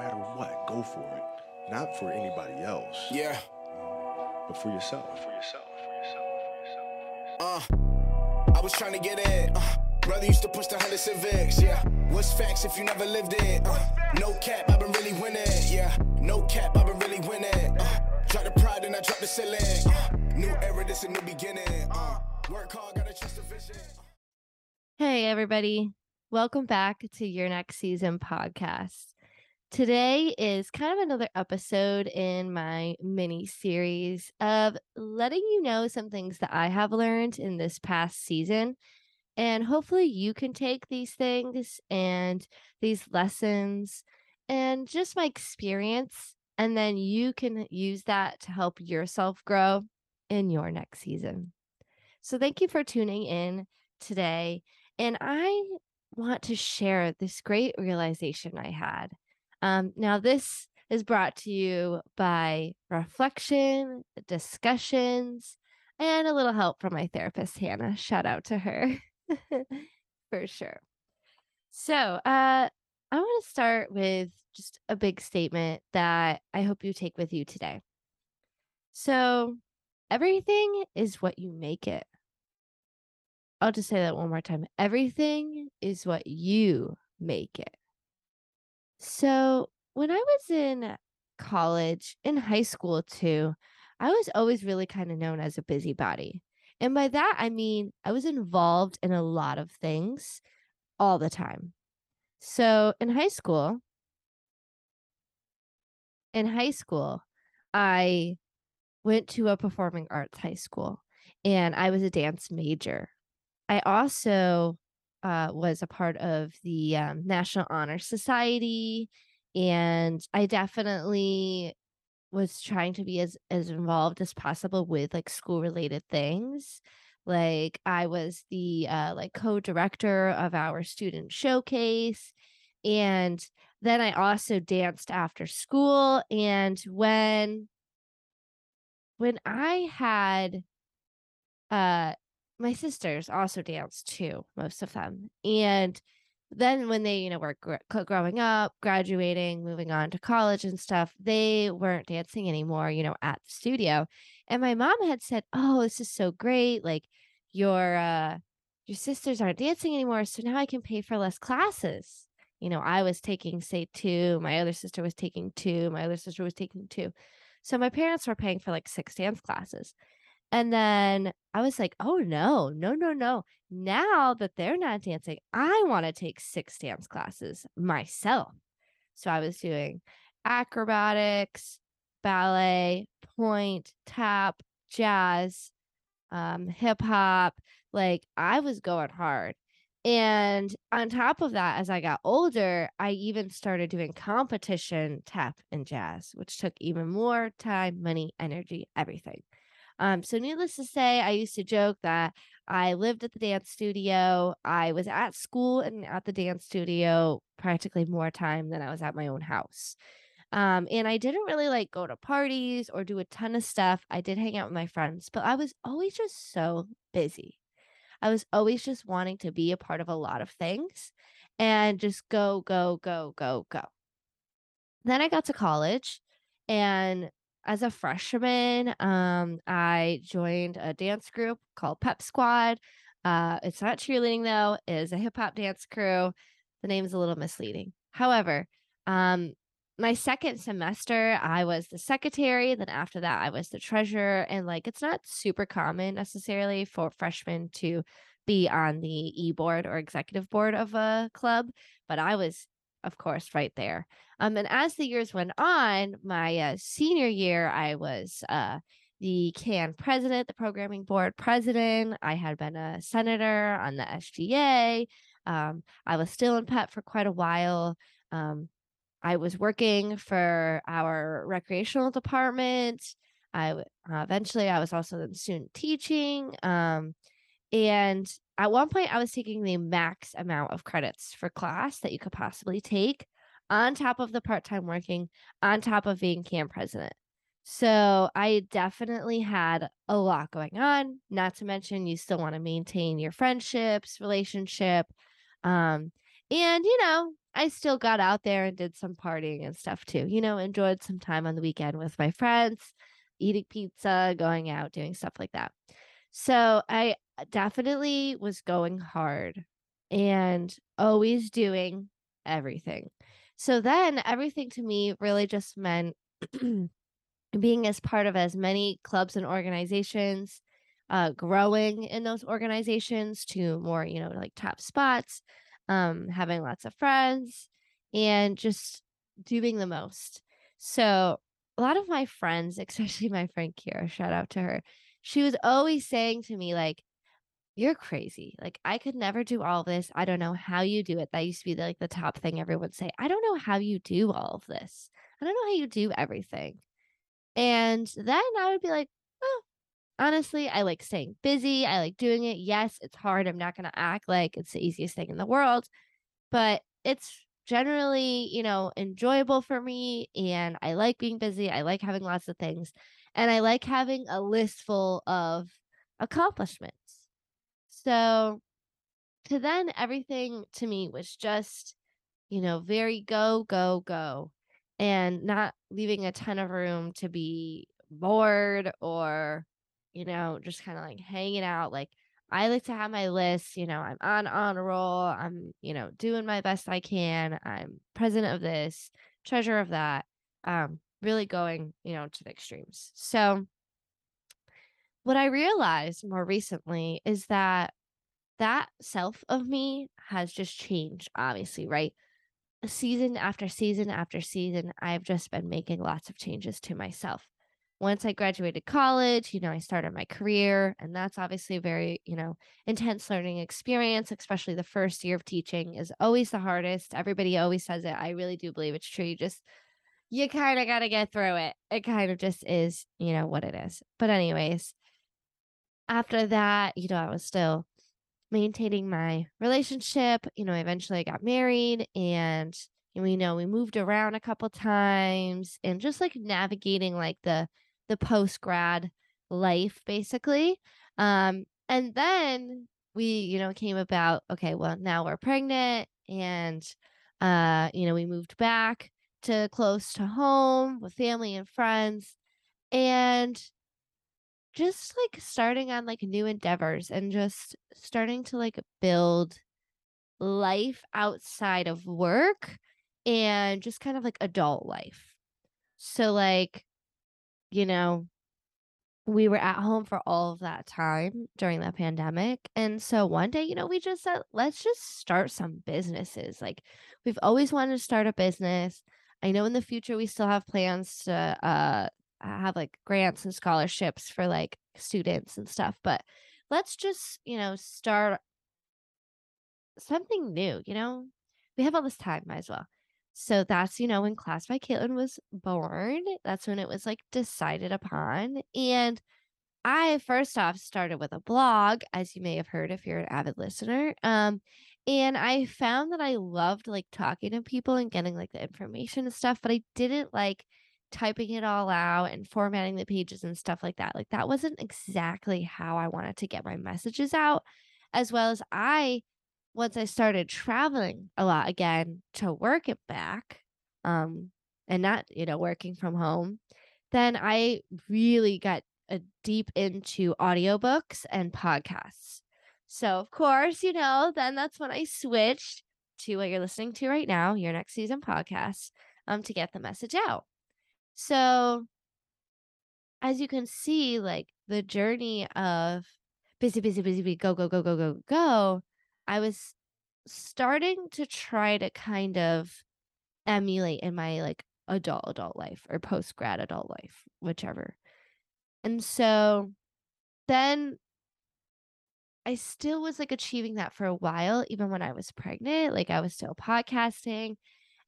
matter what, go for it. Not for anybody else. Yeah. But for yourself. For yourself. For yourself. For yourself. Uh, I was trying to get in. Uh, brother used to push the hundred civics. Yeah. What's facts if you never lived it? Uh, no cap, I've been really winning. Yeah. No cap, I've been really winning. Uh, drop the pride and I drop the ceiling. Uh, new era, this a new beginning. Uh, work hard, gotta trust the vision. Hey, everybody. Welcome back to Your Next Season podcast. Today is kind of another episode in my mini series of letting you know some things that I have learned in this past season. And hopefully, you can take these things and these lessons and just my experience, and then you can use that to help yourself grow in your next season. So, thank you for tuning in today. And I want to share this great realization I had. Um, now, this is brought to you by reflection, discussions, and a little help from my therapist, Hannah. Shout out to her for sure. So, uh, I want to start with just a big statement that I hope you take with you today. So, everything is what you make it. I'll just say that one more time. Everything is what you make it. So, when I was in college, in high school too, I was always really kind of known as a busybody. And by that, I mean I was involved in a lot of things all the time. So, in high school, in high school, I went to a performing arts high school and I was a dance major. I also uh, was a part of the um, National Honor Society, and I definitely was trying to be as as involved as possible with like school related things. Like I was the uh, like co-director of our student showcase, and then I also danced after school. And when when I had uh my sisters also danced too, most of them. And then when they, you know, were gr- growing up, graduating, moving on to college and stuff, they weren't dancing anymore, you know, at the studio. And my mom had said, "Oh, this is so great. Like your uh your sisters aren't dancing anymore, so now I can pay for less classes." You know, I was taking say 2, my other sister was taking 2, my other sister was taking 2. So my parents were paying for like 6 dance classes. And then I was like, oh no, no, no, no. Now that they're not dancing, I want to take six dance classes myself. So I was doing acrobatics, ballet, pointe, tap, jazz, um, hip hop. Like I was going hard. And on top of that, as I got older, I even started doing competition tap and jazz, which took even more time, money, energy, everything. Um, so needless to say, I used to joke that I lived at the dance studio. I was at school and at the dance studio practically more time than I was at my own house. Um, and I didn't really like go to parties or do a ton of stuff. I did hang out with my friends, but I was always just so busy. I was always just wanting to be a part of a lot of things and just go, go, go, go, go. Then I got to college and as a freshman, um, I joined a dance group called Pep Squad. Uh, it's not cheerleading though; it is a hip hop dance crew. The name is a little misleading. However, um, my second semester, I was the secretary. Then after that, I was the treasurer. And like, it's not super common necessarily for freshmen to be on the e board or executive board of a club, but I was of course, right there. Um, and as the years went on, my uh, senior year, I was uh, the CAN president, the programming board president. I had been a senator on the SGA. Um, I was still in PEP for quite a while. Um, I was working for our recreational department. I uh, eventually I was also in student teaching. Um, and at one point, I was taking the max amount of credits for class that you could possibly take on top of the part time working, on top of being CAN president. So I definitely had a lot going on. Not to mention, you still want to maintain your friendships, relationship. Um, and, you know, I still got out there and did some partying and stuff too. You know, enjoyed some time on the weekend with my friends, eating pizza, going out, doing stuff like that. So I definitely was going hard and always doing everything. So then everything to me really just meant being as part of as many clubs and organizations, uh, growing in those organizations to more, you know, like top spots, um, having lots of friends, and just doing the most. So a lot of my friends, especially my friend Kira, shout out to her, she was always saying to me, like, you're crazy. Like, I could never do all this. I don't know how you do it. That used to be like the top thing everyone would say. I don't know how you do all of this. I don't know how you do everything. And then I would be like, oh, honestly, I like staying busy. I like doing it. Yes, it's hard. I'm not going to act like it's the easiest thing in the world, but it's generally, you know, enjoyable for me. And I like being busy. I like having lots of things. And I like having a list full of accomplishments. So to then, everything to me was just, you know, very go, go, go, and not leaving a ton of room to be bored or, you know, just kind of like hanging out. Like, I like to have my list, you know, I'm on honor roll. I'm, you know, doing my best I can. I'm president of this, treasurer of that. Um, really going, you know, to the extremes. So what I realized more recently is that that self of me has just changed, obviously, right? Season after season after season, I've just been making lots of changes to myself. Once I graduated college, you know, I started my career, and that's obviously a very, you know, intense learning experience, especially the first year of teaching is always the hardest. Everybody always says it. I really do believe it's true. You just you kind of got to get through it. It kind of just is, you know, what it is. But, anyways, after that, you know, I was still maintaining my relationship. You know, eventually I got married and we know we moved around a couple times and just like navigating like the the post grad life basically. Um and then we, you know, came about okay, well, now we're pregnant and uh you know, we moved back to close to home with family and friends and just like starting on like new endeavors and just starting to like build life outside of work and just kind of like adult life. So like you know, we were at home for all of that time during the pandemic. And so one day, you know, we just said, let's just start some businesses. Like we've always wanted to start a business. I know in the future we still have plans to uh have like grants and scholarships for like students and stuff, but let's just, you know, start something new, you know? We have all this time, might as well. So that's, you know, when Class by Caitlin was born. That's when it was like decided upon. And I first off started with a blog, as you may have heard if you're an avid listener. Um, and I found that I loved like talking to people and getting like the information and stuff, but I didn't like typing it all out and formatting the pages and stuff like that. Like that wasn't exactly how I wanted to get my messages out. As well as I, once I started traveling a lot again to work it back, um, and not, you know, working from home, then I really got a uh, deep into audiobooks and podcasts. So, of course, you know, then that's when I switched to what you're listening to right now, your next season podcast, um, to get the message out. So, as you can see, like the journey of busy, busy, busy, busy, go, go, go, go, go, go, I was starting to try to kind of emulate in my like adult adult life or post grad adult life, whichever. And so then I still was like achieving that for a while, even when I was pregnant. Like I was still podcasting.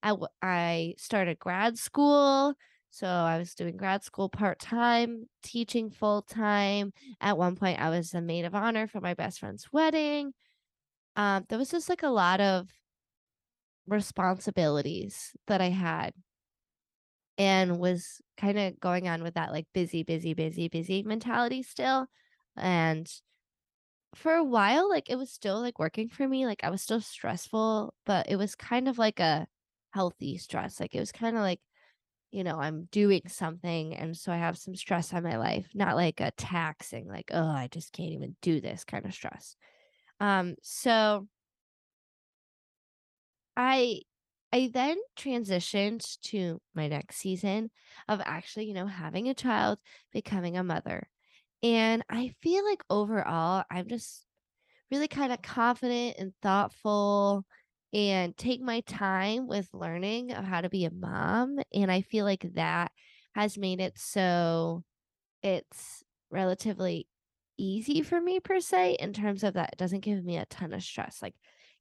I, w- I started grad school. So I was doing grad school part time, teaching full time. At one point, I was the maid of honor for my best friend's wedding. Um, there was just like a lot of responsibilities that I had and was kind of going on with that like busy, busy, busy, busy mentality still. And for a while, like it was still like working for me. Like I was still stressful, but it was kind of like a healthy stress. Like it was kind of like, you know, I'm doing something and so I have some stress on my life, not like a taxing, like, oh, I just can't even do this kind of stress. Um, so I I then transitioned to my next season of actually, you know, having a child, becoming a mother. And I feel like overall, I'm just really kind of confident and thoughtful and take my time with learning of how to be a mom. And I feel like that has made it so it's relatively easy for me per se in terms of that it doesn't give me a ton of stress. Like,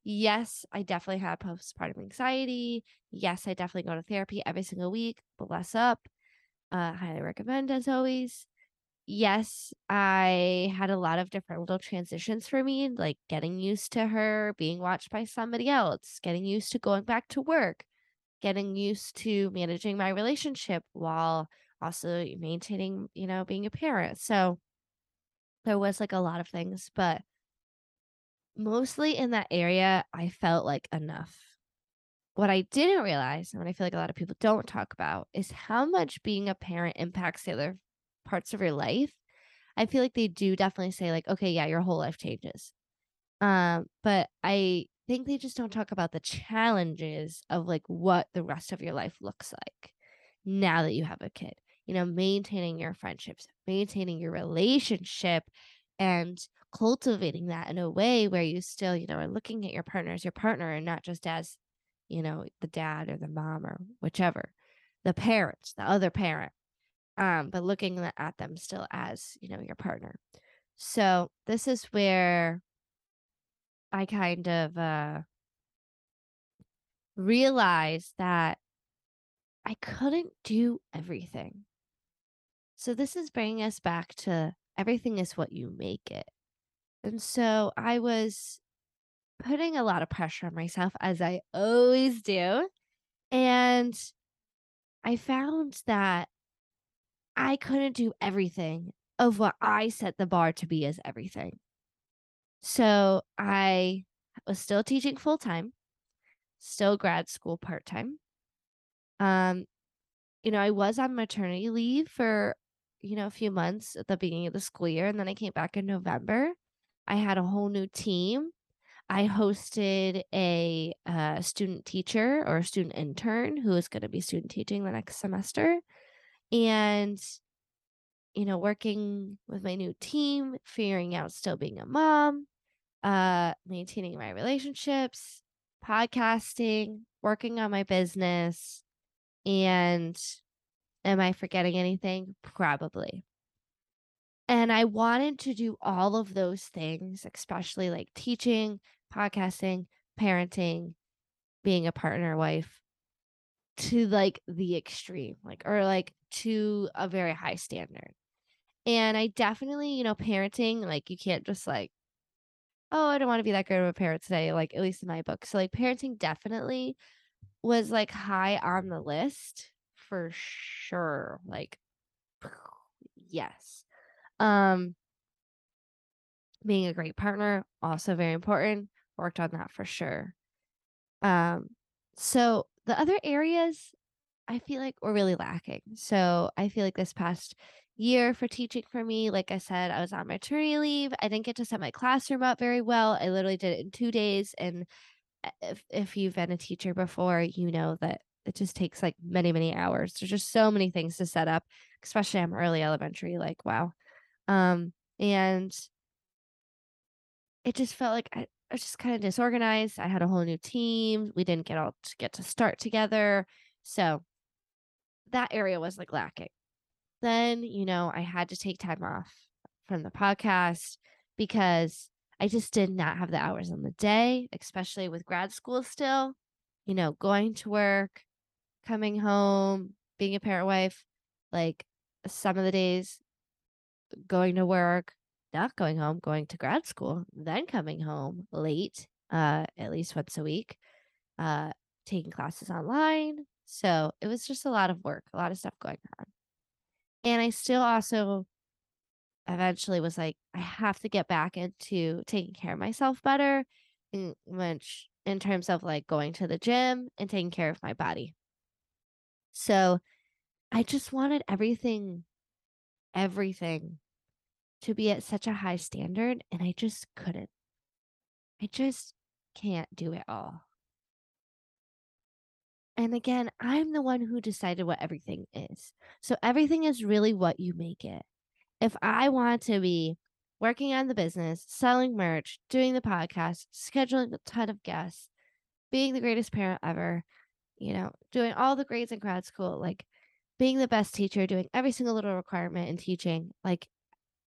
yes, I definitely have postpartum anxiety. Yes, I definitely go to therapy every single week. Bless up. Uh, highly recommend as always yes, I had a lot of different little transitions for me, like getting used to her being watched by somebody else, getting used to going back to work, getting used to managing my relationship while also maintaining, you know, being a parent. So there was like a lot of things, but mostly in that area, I felt like enough. What I didn't realize, and what I feel like a lot of people don't talk about, is how much being a parent impacts the other parts of your life, I feel like they do definitely say like, okay, yeah, your whole life changes. Um, but I think they just don't talk about the challenges of like what the rest of your life looks like now that you have a kid. You know, maintaining your friendships, maintaining your relationship and cultivating that in a way where you still, you know, are looking at your partner as your partner and not just as, you know, the dad or the mom or whichever, the parent, the other parent um, but looking at them still as, you know, your partner. So this is where I kind of uh, realized that I couldn't do everything. So this is bringing us back to everything is what you make it. And so I was putting a lot of pressure on myself, as I always do. And I found that I couldn't do everything of what I set the bar to be as everything. So I was still teaching full time, still grad school part time. Um, you know, I was on maternity leave for, you know, a few months at the beginning of the school year, and then I came back in November. I had a whole new team. I hosted a uh, student teacher or a student intern who is going to be student teaching the next semester and you know working with my new team figuring out still being a mom uh maintaining my relationships podcasting working on my business and am i forgetting anything? Probably. And i wanted to do all of those things especially like teaching podcasting parenting being a partner wife to like the extreme, like, or like to a very high standard. And I definitely, you know, parenting, like, you can't just like, oh, I don't want to be that great of a parent today, like, at least in my book. So, like, parenting definitely was like high on the list for sure. Like, yes. Um, being a great partner, also very important. Worked on that for sure. Um, so the other areas I feel like we're really lacking. So I feel like this past year for teaching for me, like I said, I was on maternity leave. I didn't get to set my classroom up very well. I literally did it in two days. And uh, if, if you've been a teacher before, you know that it just takes like many, many hours. There's just so many things to set up, especially I'm early elementary, like wow. Um, and it just felt like I, I was just kind of disorganized. I had a whole new team. We didn't get all to get to start together. So that area was like lacking. Then, you know, I had to take time off from the podcast because I just did not have the hours on the day, especially with grad school still, you know, going to work, coming home, being a parent wife, like some of the days going to work, not going home, going to grad school, then coming home late, uh, at least once a week, uh, taking classes online. So it was just a lot of work, a lot of stuff going on. And I still also eventually was like, I have to get back into taking care of myself better, in which in terms of like going to the gym and taking care of my body. So I just wanted everything, everything to be at such a high standard, and I just couldn't. I just can't do it all. And again, I'm the one who decided what everything is. So everything is really what you make it. If I want to be working on the business, selling merch, doing the podcast, scheduling a ton of guests, being the greatest parent ever, you know, doing all the grades in grad school, like being the best teacher, doing every single little requirement in teaching, like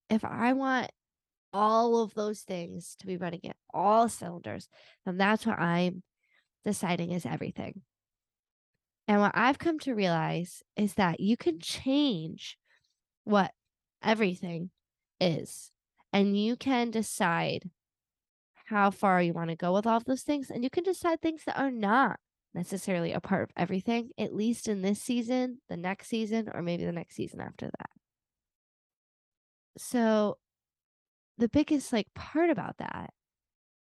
if I want all of those things to be running at all cylinders, then that's what I'm deciding is everything. And what I've come to realize is that you can change what everything is, and you can decide how far you want to go with all of those things, and you can decide things that are not necessarily a part of everything, at least in this season, the next season, or maybe the next season after that. So, the biggest like part about that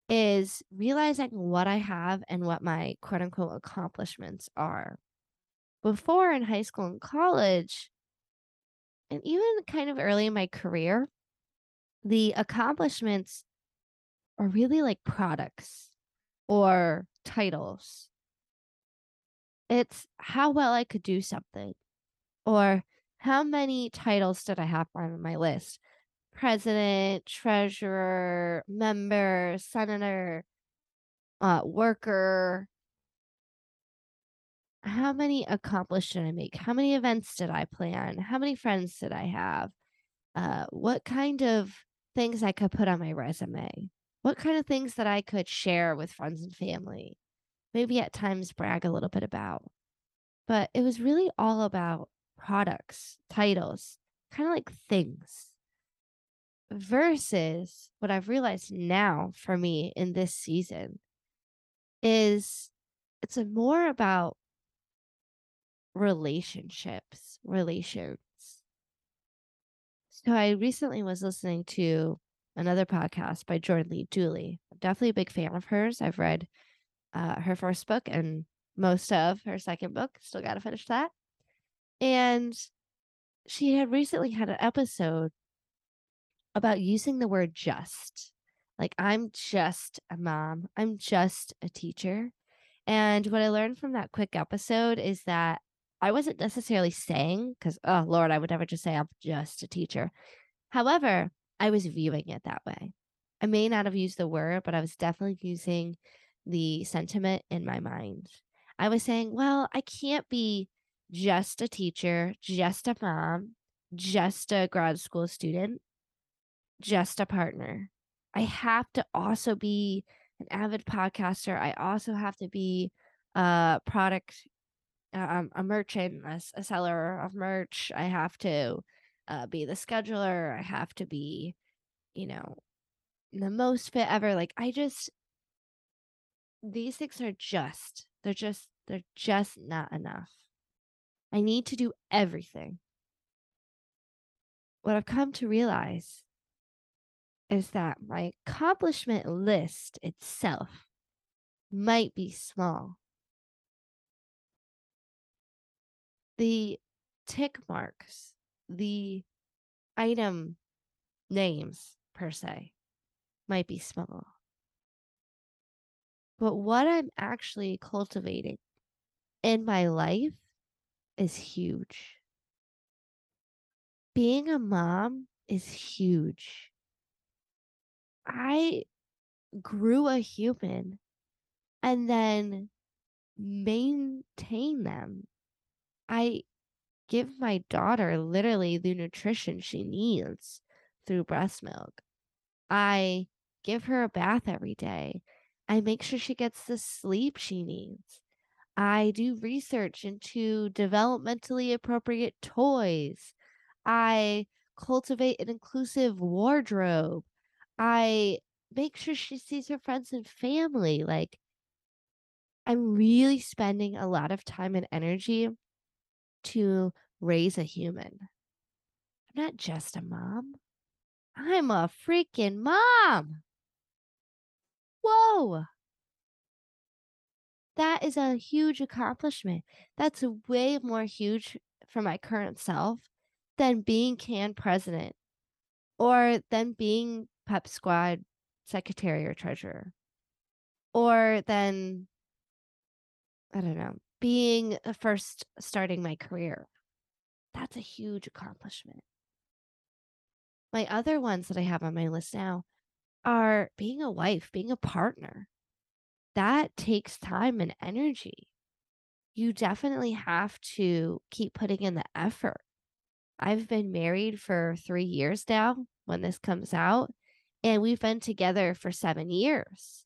is realizing what I have and what my quote unquote accomplishments are. Before in high school and college, and even kind of early in my career, the accomplishments are really like products or titles. It's how well I could do something or how many titles did I have on my list? President, treasurer, member, senator, uh, worker. How many accomplished did I make? How many events did I plan? How many friends did I have? Uh, what kind of things I could put on my resume? What kind of things that I could share with friends and family? Maybe at times brag a little bit about. But it was really all about products, titles, kind of like things. Versus what I've realized now for me in this season is it's more about relationships, relations. So I recently was listening to another podcast by Jordan Lee Dooley. I'm definitely a big fan of hers. I've read uh, her first book and most of her second book. Still got to finish that. And she had recently had an episode about using the word just. Like, I'm just a mom, I'm just a teacher. And what I learned from that quick episode is that I wasn't necessarily saying, because, oh Lord, I would never just say I'm just a teacher. However, I was viewing it that way. I may not have used the word, but I was definitely using the sentiment in my mind. I was saying, well, I can't be just a teacher, just a mom, just a grad school student, just a partner. I have to also be an avid podcaster. I also have to be a product, um, a merchant, a, a, seller of merch. I have to uh, be the scheduler. I have to be, you know, the most fit ever. Like, I just, these things are just, they're just, they're just not enough. I need to do everything. What I've come to realize is that my accomplishment list itself might be small. The tick marks, the item names per se, might be small. But what I'm actually cultivating in my life is huge. Being a mom is huge. I grew a human and then maintain them. I give my daughter literally the nutrition she needs through breast milk. I give her a bath every day. I make sure she gets the sleep she needs. I do research into developmentally appropriate toys. I cultivate an inclusive wardrobe. I make sure she sees her friends and family. Like, I'm really spending a lot of time and energy to raise a human. I'm not just a mom, I'm a freaking mom. Whoa. That is a huge accomplishment. That's way more huge for my current self than being CAN president or than being Pep Squad secretary or treasurer or than, I don't know, being uh, first starting my career. That's a huge accomplishment. My other ones that I have on my list now are being a wife, being a partner. That takes time and energy. You definitely have to keep putting in the effort. I've been married for three years now when this comes out, and we've been together for seven years.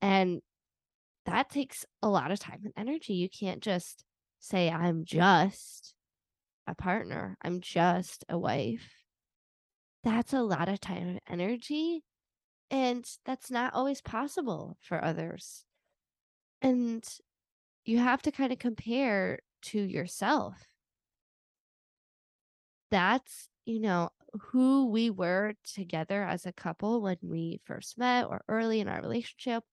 And that takes a lot of time and energy. You can't just say, I'm just a partner, I'm just a wife. That's a lot of time and energy. And that's not always possible for others. And you have to kind of compare to yourself. That's, you know, who we were together as a couple when we first met or early in our relationship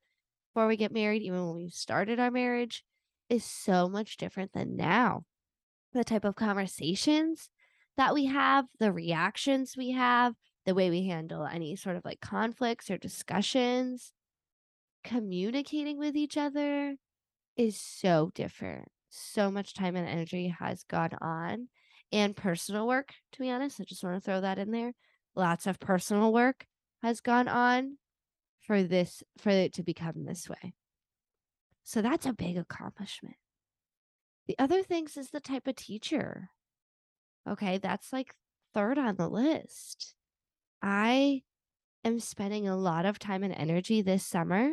before we get married, even when we started our marriage, is so much different than now. The type of conversations that we have, the reactions we have, the way we handle any sort of like conflicts or discussions, communicating with each other is so different. So much time and energy has gone on, and personal work, to be honest. I just want to throw that in there. Lots of personal work has gone on for this, for it to become this way. So that's a big accomplishment. The other things is the type of teacher. Okay, that's like third on the list. I am spending a lot of time and energy this summer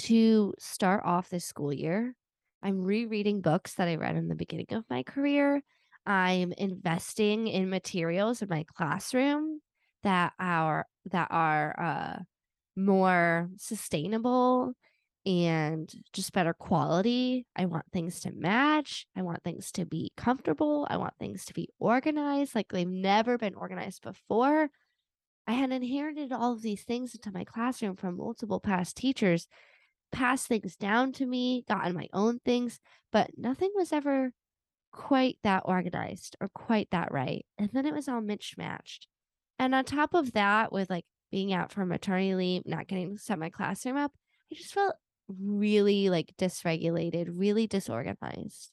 to start off this school year. I'm rereading books that I read in the beginning of my career. I'm investing in materials in my classroom that are that are uh, more sustainable and just better quality. I want things to match. I want things to be comfortable. I want things to be organized like they've never been organized before. I had inherited all of these things into my classroom from multiple past teachers, passed things down to me, gotten my own things, but nothing was ever quite that organized or quite that right. And then it was all mismatched. And on top of that, with like being out for maternity leave, not getting to set my classroom up, I just felt really like dysregulated, really disorganized.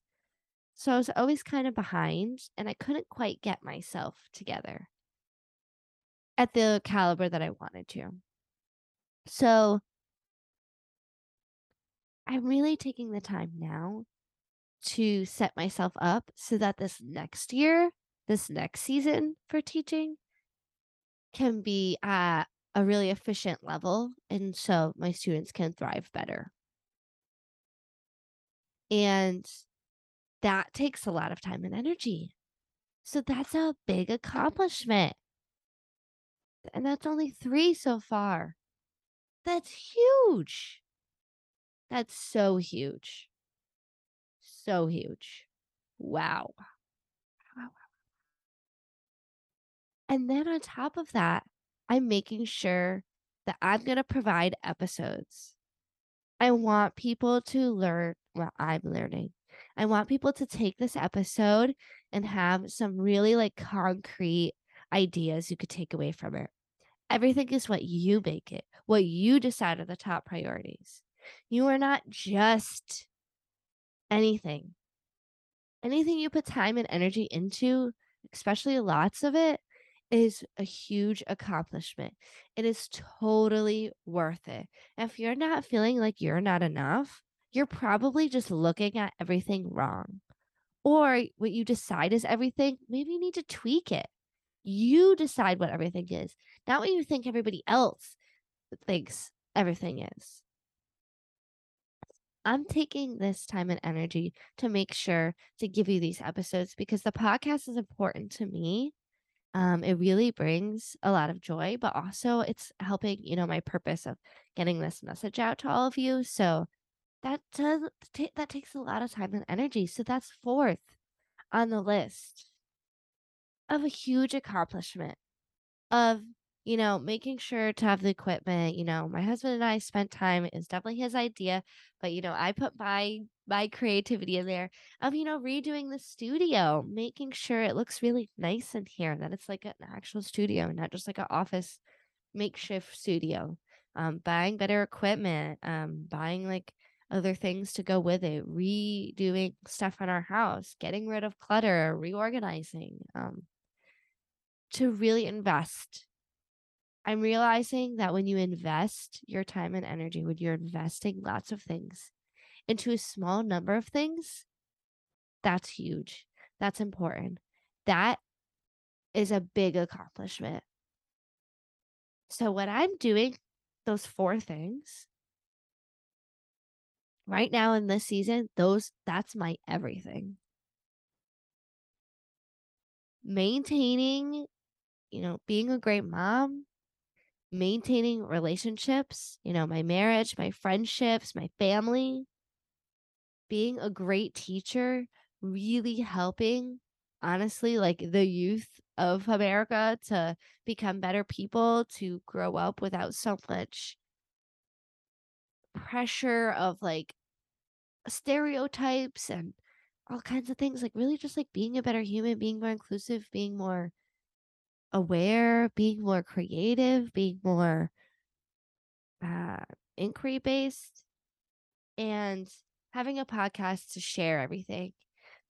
So I was always kind of behind and I couldn't quite get myself together at the caliber that I wanted to. So I'm really taking the time now to set myself up so that this next year, this next season for teaching can be at a really efficient level and so my students can thrive better. And that takes a lot of time and energy. So that's a big accomplishment. And that's only three so far. That's huge. That's so huge. So huge. Wow. And then on top of that, I'm making sure that I'm going to provide episodes. I want people to learn what I'm learning. I want people to take this episode and have some really like concrete ideas you could take away from it. Everything is what you make it, what you decide are the top priorities. You are not just anything. Anything you put time and energy into, especially lots of it, is a huge accomplishment. It is totally worth it. If you're not feeling like you're not enough, you're probably just looking at everything wrong. Or what you decide is everything, maybe you need to tweak it. You decide what everything is, not what you think everybody else thinks everything is. I'm taking this time and energy to make sure to give you these episodes because the podcast is important to me um, it really brings a lot of joy, but also it's helping, you know, my purpose of getting this message out to all of you. So that does t- that takes a lot of time and energy. So that's fourth on the list. of a huge accomplishment of you know making sure to have the equipment you know my husband and i spent time it's definitely his idea but you know i put my my creativity in there of you know redoing the studio making sure it looks really nice in here that it's like an actual studio not just like an office makeshift studio um buying better equipment um buying like other things to go with it redoing stuff in our house getting rid of clutter reorganizing um to really invest. I'm realizing that when you invest your time and energy, when you're investing lots of things into a small number of things, that's huge. That's important. That is a big accomplishment. So, what I'm doing, those four things right now in this season, those that's my everything. Maintaining you know, being a great mom, maintaining relationships, you know, my marriage, my friendships, my family, being a great teacher, really helping, honestly, like the youth of America to become better people, to grow up without so much pressure of like stereotypes and all kinds of things. Like, really, just like being a better human, being more inclusive, being more aware, being more creative, being more uh, inquiry based, and having a podcast to share everything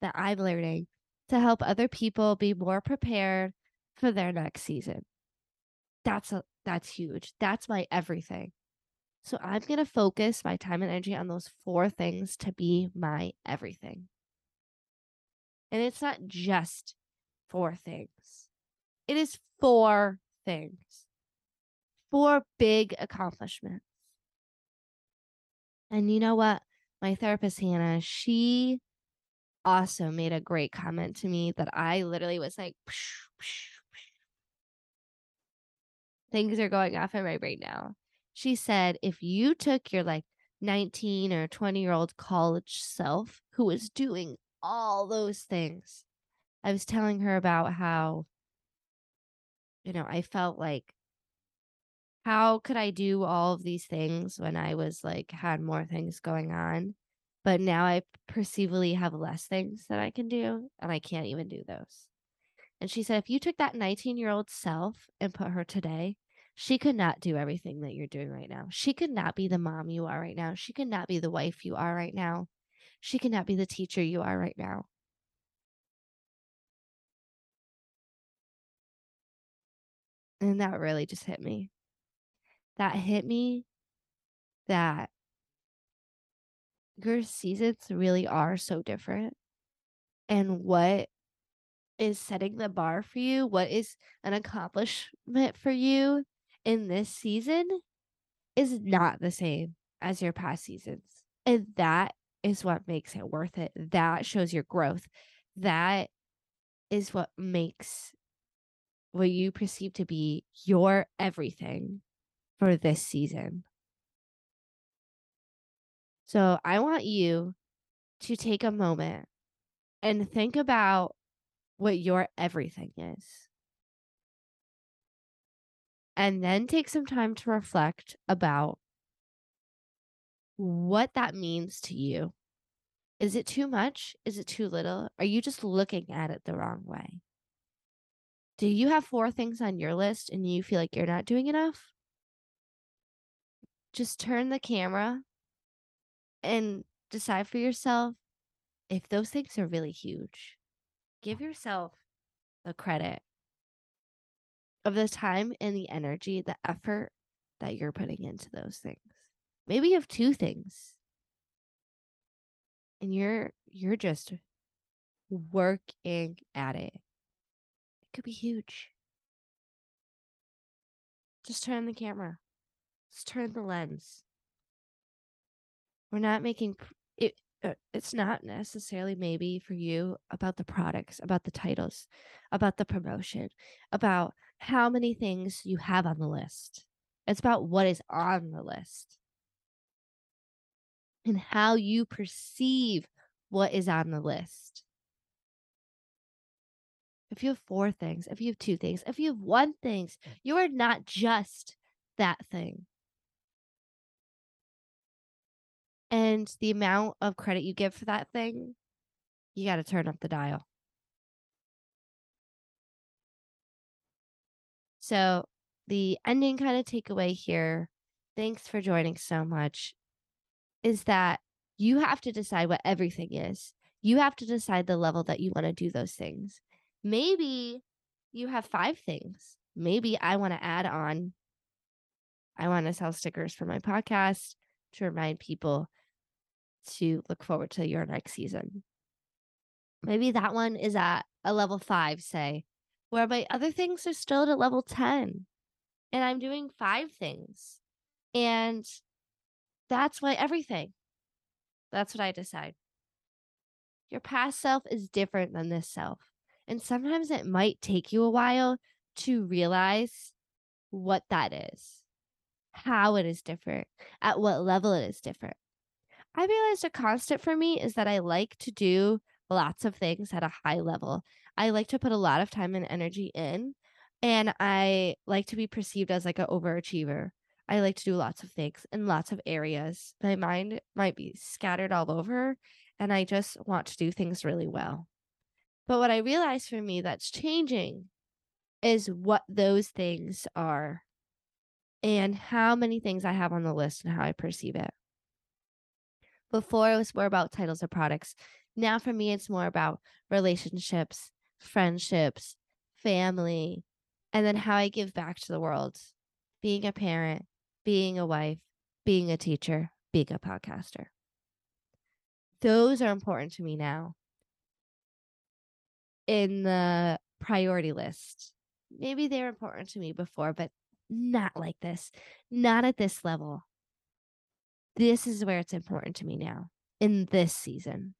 that I'm learning to help other people be more prepared for their next season. That's a, that's huge. That's my everything. So I'm going to focus my time and energy on those four things to be my everything. And it's not just four things. It is four things, four big accomplishments. And you know what? My therapist, Hannah, she also made a great comment to me that I literally was like, psh, psh, psh. things are going off in my brain now. She said, if you took your like 19 or 20 year old college self who was doing all those things, I was telling her about how you know, I felt like how could I do all of these things when I was like had more things going on? But now I perceivably have less things that I can do and I can't even do those. And she said, if you took that 19 year old self and put her today, she could not do everything that you're doing right now. She could not be the mom you are right now. She could not be the wife you are right now. She could not be the teacher you are right now. And that really just hit me. That hit me that your seasons really are so different. And what is setting the bar for you, what is an accomplishment for you in this season is not the same as your past seasons. And that is what makes it worth it. That shows your growth. That is what makes what you perceive to be your everything for this season. So I want you to take a moment and think about what your everything is. And then take some time to reflect about what that means to you. Is it too much? Is it too little? Are you just looking at it the wrong way? Do you have four things on your list and you feel like you're not doing enough? Just turn the camera and decide for yourself if those things are really huge. Give yourself the credit of the time and the energy, the effort that you're putting into those things. Maybe you have two things and you're you're just working at it It could be huge. Just turn the camera. Just turn the lens. We're not making it. Uh, it's not necessarily maybe for you about the products, about the titles, about the promotion, about how many things you have on the list. It's about what is on the list and how you perceive what is on the list if you have four things, if you have two things, if you have one things, you are not just that thing. And the amount of credit you give for that thing, you got to turn up the dial. So, the ending kind of takeaway here, thanks for joining so much, is that you have to decide what everything is. You have to decide the level that you want to do those things. Maybe you have five things. Maybe I want to add on, I want to sell stickers for my podcast to remind people to look forward to your next season. Maybe that one is at a level five, say, where my other things are still at a level 10 and I'm doing five things. And that's why everything. That's what I decide. Your past self is different than this self. And sometimes it might take you a while to realize what that is, how it is different, at what level it is different. I realized a constant for me is that I like to do lots of things at a high level. I like to put a lot of time and energy in, and I like to be perceived as like an overachiever. I like to do lots of things in lots of areas. My mind might be scattered all over, and I just want to do things really well. But what I realized for me that's changing is what those things are and how many things I have on the list and how I perceive it. Before it was more about titles of products. Now for me, it's more about relationships, friendships, family, and then how I give back to the world. Being a parent, being a wife, being a teacher, being a podcaster. Those are important to me now in the priority list. Maybe they were important to me before, but not like this, not at this level this is where it's important to me now in this season.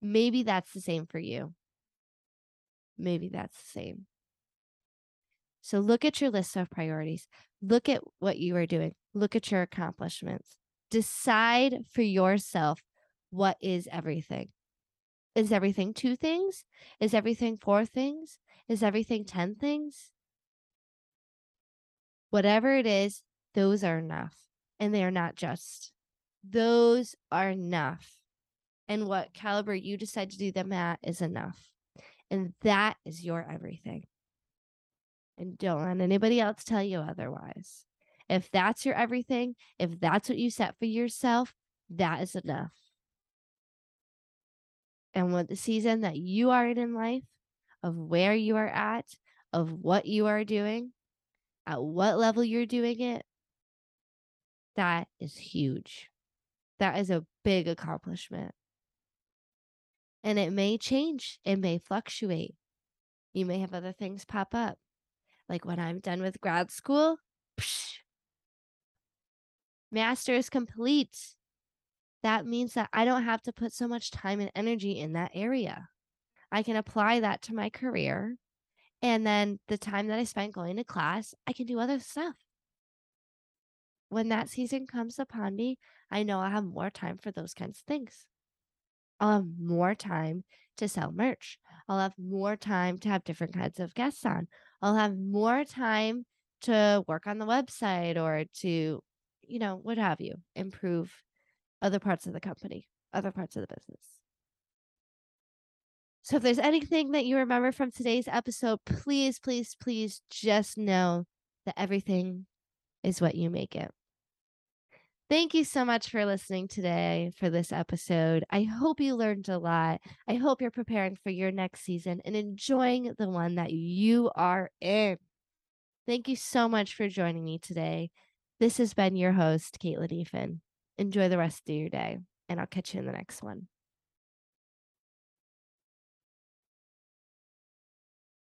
Maybe that's the same for you. Maybe that's the same. So look at your list of priorities. Look at what you are doing. Look at your accomplishments. Decide for yourself what is everything. Is everything two things? Is everything four things? Is everything 10 things? Whatever it is, those are enough. And they are not just. Those are enough. And what caliber you decide to do them at is enough. And that is your everything. And don't let anybody else tell you otherwise. If that's your everything, if that's what you set for yourself, that is enough. And what the season that you are in in life, of where you are at, of what you are doing, at what level you're doing it, that is huge. That is a big accomplishment. And it may change, it may fluctuate. You may have other things pop up. Like when I'm done with grad school, psh, master is complete. That means that I don't have to put so much time and energy in that area. I can apply that to my career and then the time that I spent going to class, I can do other stuff. When that season comes upon me, I know I'll have more time for those kinds of things. I'll have more time to sell merch. I'll have more time to have different kinds of guests on. I'll have more time to work on the website or to, you know, what have you, improve other parts of the company, other parts of the business. So if there's anything that you remember from today's episode, please, please, please just know that everything is what you make it. Thank you so much for listening today for this episode. I hope you learned a lot. I hope you're preparing for your next season and enjoying the one that you are in. Thank you so much for joining me today. This has been your host, Caitlin Efen. Enjoy the rest of your day, and I'll catch you in the next one.